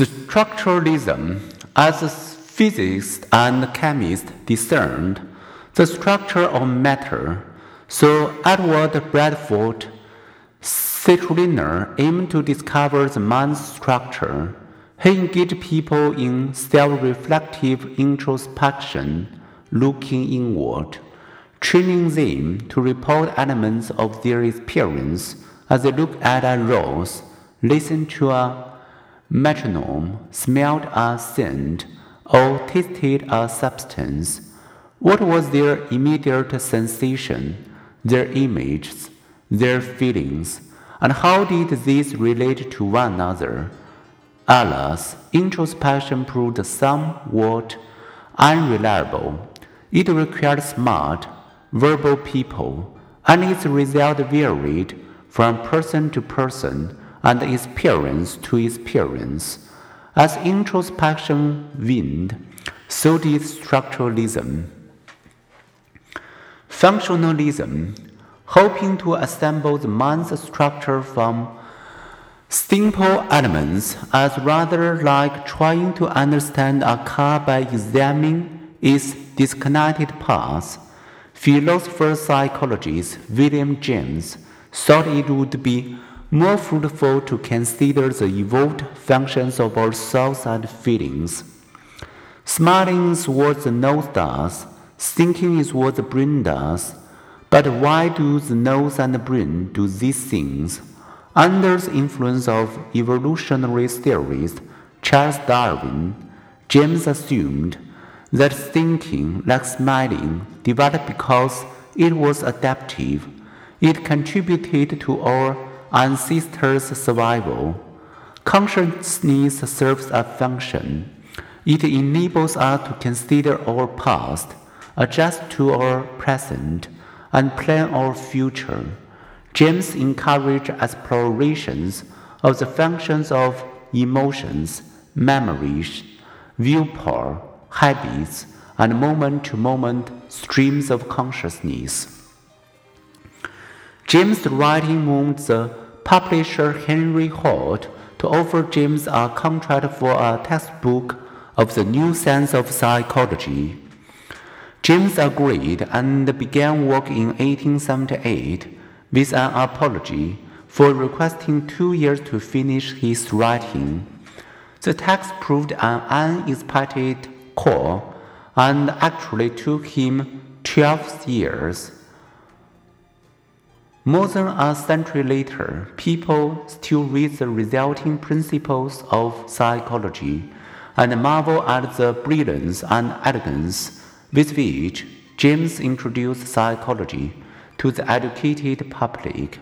The structuralism, as physicists and chemists discerned the structure of matter, so Edward Bradford Titchener aimed to discover the mind's structure. He engaged people in self reflective introspection, looking inward, training them to report elements of their experience as they look at a rose, listen to a metronome, smelled a scent, or tasted a substance. What was their immediate sensation, their images, their feelings, and how did these relate to one another? Alas, introspection proved somewhat unreliable. It required smart, verbal people, and its result varied from person to person and experience to experience. As introspection waned, so did structuralism. Functionalism, hoping to assemble the mind's structure from simple elements, as rather like trying to understand a car by examining its disconnected parts. Philosopher psychologist William James thought it would be more fruitful to consider the evolved functions of our thoughts and feelings. Smiling is what the nose does, thinking is what the brain does. But why do the nose and the brain do these things? Under the influence of evolutionary theorist Charles Darwin, James assumed that thinking, like smiling, developed because it was adaptive. It contributed to our ancestors' survival. Consciousness serves a function. It enables us to consider our past, adjust to our present, and plan our future. James encouraged explorations of the functions of emotions, memories, viewpoint, habits, and moment to moment streams of consciousness. James' writing moved the publisher Henry Holt to offer James a contract for a textbook of the new science of psychology. James agreed and began work in 1878 with an apology for requesting two years to finish his writing. The text proved an unexpected call and actually took him 12 years. More than a century later, people still read the resulting principles of psychology and marvel at the brilliance and elegance with which James introduced psychology to the educated public.